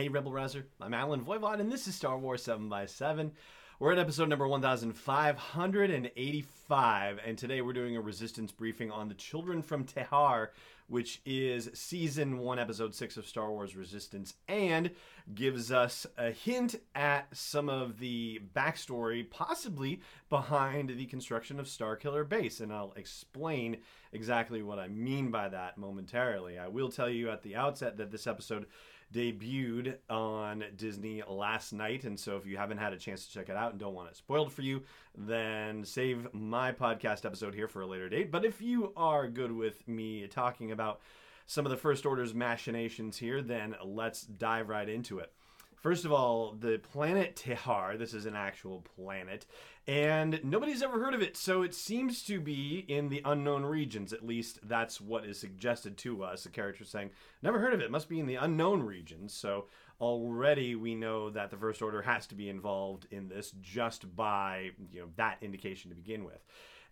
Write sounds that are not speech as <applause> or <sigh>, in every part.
Hey, Rebel Rouser. I'm Allen Voivod, and this is Star Wars 7x7. We're at episode number 1585, and today we're doing a resistance briefing on the Children from Tehar, which is season 1, episode 6 of Star Wars Resistance, and gives us a hint at some of the backstory, possibly behind the construction of Starkiller Base. And I'll explain exactly what I mean by that momentarily. I will tell you at the outset that this episode debuted on Disney last night. And so if you haven't had a chance to check it out and don't want it spoiled for you, then save my podcast episode here for a later date. But if you are good with me talking about some of the First Order's machinations here, then let's dive right into it. First of all, the planet Tehar, this is an actual planet, and nobody's ever heard of it, so it seems to be in the unknown regions. At least that's what is suggested to us. The character saying, Never heard of it, must be in the unknown regions. So already we know that the First Order has to be involved in this just by you know that indication to begin with.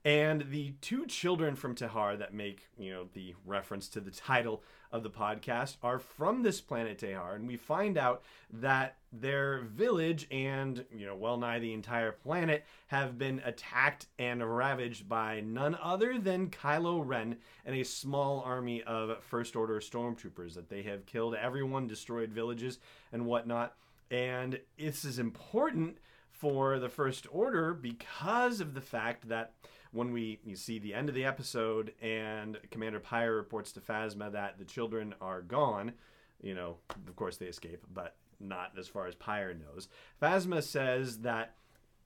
And the two children from Tehar that make, you know, the reference to the title of the podcast are from this planet Tehar. And we find out that their village and, you know, well nigh the entire planet have been attacked and ravaged by none other than Kylo Ren and a small army of First Order stormtroopers. That they have killed everyone, destroyed villages and whatnot. And this is important for the First Order because of the fact that when we you see the end of the episode and Commander Pyre reports to Phasma that the children are gone, you know, of course they escape, but not as far as Pyre knows. Phasma says that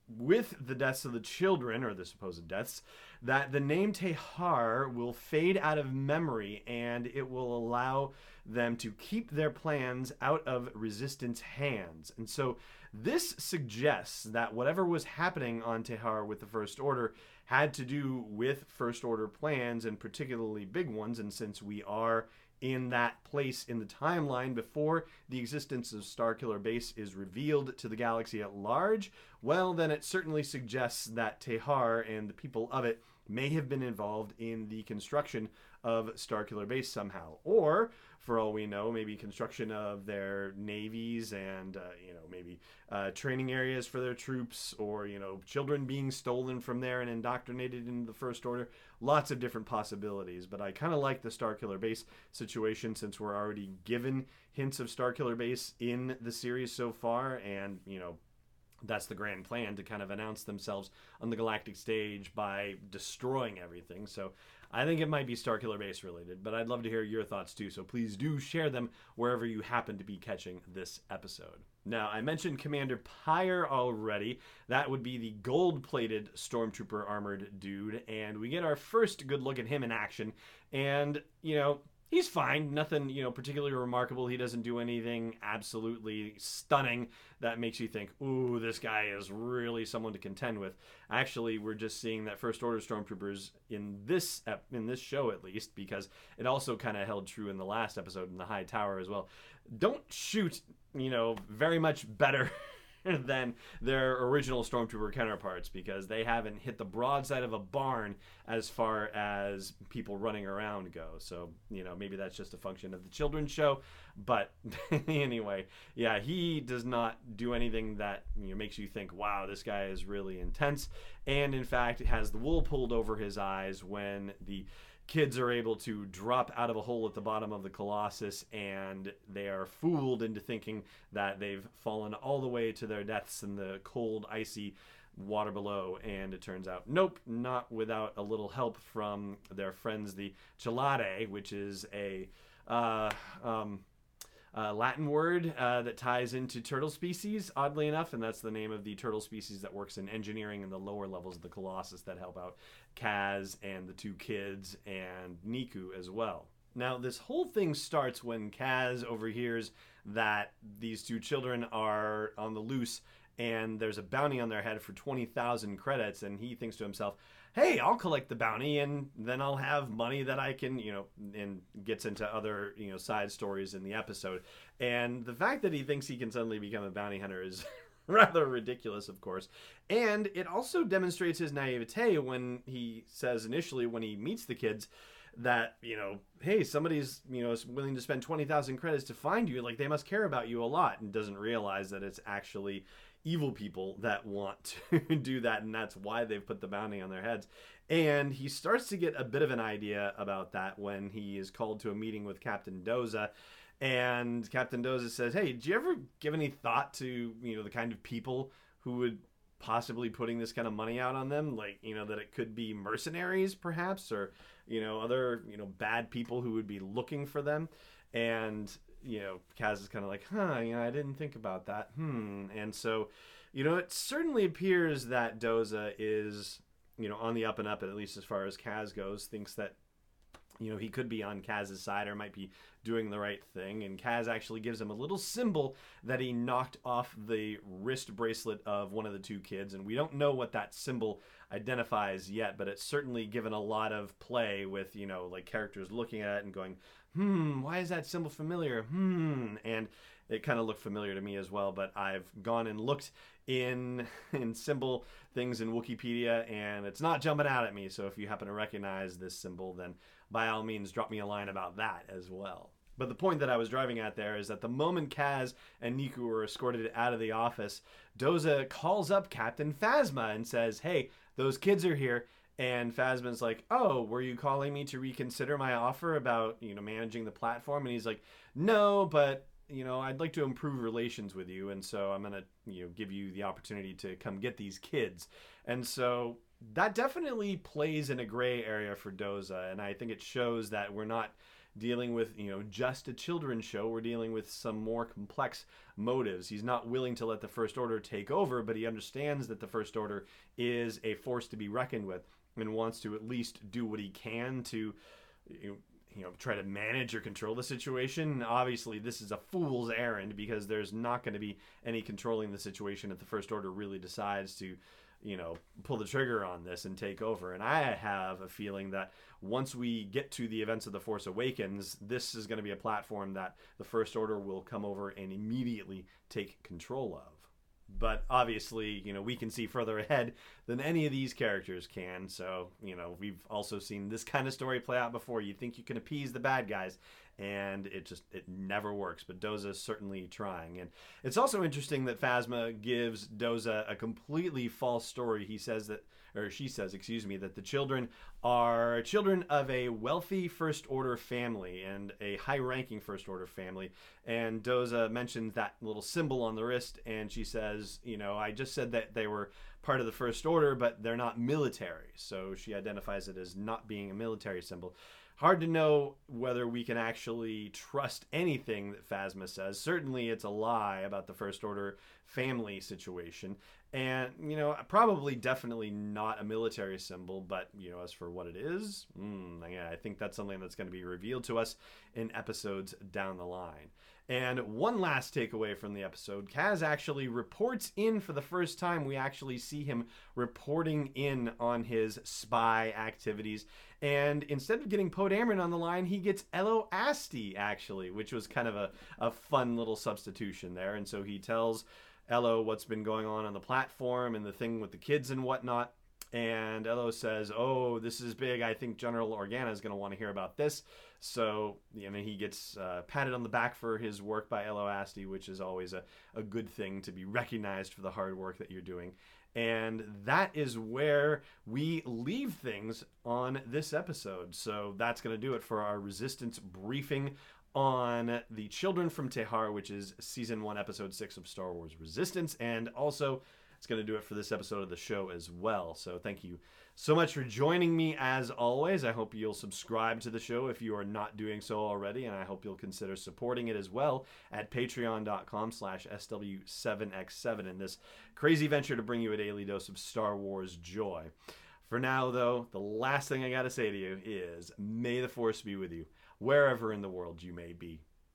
with the deaths of the children, or the supposed deaths, that the name Tehar will fade out of memory and it will allow them to keep their plans out of resistance hands. And so this suggests that whatever was happening on Tehar with the First Order had to do with First Order plans and particularly big ones. And since we are in that place in the timeline before the existence of Starkiller Base is revealed to the galaxy at large, well, then it certainly suggests that Tehar and the people of it may have been involved in the construction of Starkiller Base somehow. Or for all we know, maybe construction of their navies and uh, you know maybe uh, training areas for their troops, or you know children being stolen from there and indoctrinated into the First Order. Lots of different possibilities, but I kind of like the Starkiller Base situation since we're already given hints of Starkiller Base in the series so far, and you know that's the grand plan to kind of announce themselves on the galactic stage by destroying everything. So I think it might be Starkiller Base related, but I'd love to hear your thoughts too. So please do share them wherever you happen to be catching this episode. Now, I mentioned Commander Pyre already. That would be the gold plated Stormtrooper armored dude. And we get our first good look at him in action. And, you know, he's fine. Nothing, you know, particularly remarkable. He doesn't do anything absolutely stunning that makes you think, ooh, this guy is really someone to contend with. Actually, we're just seeing that First Order stormtroopers in this in this show at least, because it also kind of held true in the last episode in the High Tower as well. Don't shoot, you know, very much better <laughs> <laughs> than their original Stormtrooper counterparts because they haven't hit the broadside of a barn as far as people running around go. So, you know, maybe that's just a function of the children's show. But <laughs> anyway, yeah, he does not do anything that you know, makes you think, wow, this guy is really intense. And in fact, has the wool pulled over his eyes when the kids are able to drop out of a hole at the bottom of the Colossus and they are fooled into thinking that they've fallen all the way to their deaths in the cold, icy water below. And it turns out, nope, not without a little help from their friends, the Chelidae, which is a. Uh, um, uh, Latin word uh, that ties into turtle species, oddly enough, and that's the name of the turtle species that works in engineering in the lower levels of the Colossus that help out Kaz and the two kids and Neeku as well. Now, this whole thing starts when Kaz overhears that these two children are on the loose and there's a bounty on their head for 20,000 credits, and he thinks to himself, hey, I'll collect the bounty and then I'll have money that I can, you know, and gets into other, you know, side stories in the episode. And the fact that he thinks he can suddenly become a bounty hunter is <laughs> rather ridiculous, of course. And it also demonstrates his naivete when he says initially, when he meets the kids, that you know hey somebody's you know willing to spend 20,000 credits to find you like they must care about you a lot and doesn't realize that it's actually evil people that want to <laughs> do that and that's why they've put the bounty on their heads. And he starts to get a bit of an idea about that when he is called to a meeting with Captain Doza. And Captain Doza says hey did you ever give any thought to you know the kind of people who would possibly putting this kind of money out on them? Like you know that it could be mercenaries perhaps or you know other you know bad people who would be looking for them? And you know kaz is kind of like huh you know i didn't think about that hmm and so you know it certainly appears that doza is you know on the up and up at least as far as kaz goes thinks that you know, he could be on Kaz's side or might be doing the right thing. And Kaz actually gives him a little symbol that he knocked off the wrist bracelet of one of the two kids. And we don't know what that symbol identifies yet, but it's certainly given a lot of play with, you know, like characters looking at it and going, hmm, why is that symbol familiar? Hmm. And it kind of looked familiar to me as well, but I've gone and looked in <laughs> in symbol things in Wikipedia and it's not jumping out at me. So if you happen to recognize this symbol, then by all means drop me a line about that as well. But the point that I was driving at there is that the moment Kaz and Neeku were escorted out of the office, Doza calls up Captain Phasma and says, Hey, those kids are here. And Phasma's like, Oh, were you calling me to reconsider my offer about, you know, managing the platform? And he's like, No, but you know, I'd like to improve relations with you, and so I'm gonna, you know, give you the opportunity to come get these kids. And so that definitely plays in a gray area for Doza, and I think it shows that we're not dealing with you know just a children's show we're dealing with some more complex motives he's not willing to let the first order take over but he understands that the first order is a force to be reckoned with and wants to at least do what he can to you know, try to manage or control the situation obviously this is a fool's errand because there's not going to be any controlling the situation if the first order really decides to you know, pull the trigger on this and take over. And I have a feeling that once we get to the events of The Force Awakens, this is going to be a platform that the First Order will come over and immediately take control of. But obviously, you know, we can see further ahead than any of these characters can. So, you know, we've also seen this kind of story play out before. You think you can appease the bad guys, and it just it never works. But Doza is certainly trying, and it's also interesting that Phasma gives Doza a completely false story. He says that, or she says, excuse me, that the children are children of a wealthy First Order family and a high-ranking First Order family. And Doza mentions that little symbol on the wrist, and she says, you know, I just said that they were part of the First Order, but they're not military. So she identifies it as not being a military symbol hard to know whether we can actually trust anything that Phasma says. Certainly, it's a lie about the First Order family situation. And, you know, probably definitely not a military symbol, but, you know, as for what it is, mm, yeah, I think that's something that's going to be revealed to us in episodes down the line. And one last takeaway from the episode Kaz actually reports in for the first time. We actually see him reporting in on his spy activities. And instead of getting Poe Dameron on the line, he gets Ello Asty, actually, which was kind of a, a fun little substitution there. And so he tells Ello what's been going on on the platform and the thing with the kids and whatnot. And Ello says, Oh, this is big. I think General Organa is going to want to hear about this. So, you know, he gets uh, patted on the back for his work by Ello Asty, which is always a, a good thing to be recognized for the hard work that you're doing. And that is where we leave things on this episode. So that's going to do it for our resistance briefing on the Children from Tehar, which is season one, episode six of Star Wars Resistance. And also, it's going to do it for this episode of the show as well. So thank you so much for joining me as always. I hope you'll subscribe to the show if you are not doing so already, and I hope you'll consider supporting it as well at patreon.com slash SW7X7 in this crazy venture to bring you a daily dose of Star Wars joy. For now, though, the last thing I gotta say to you is may the Force be with you, wherever in the world you may be.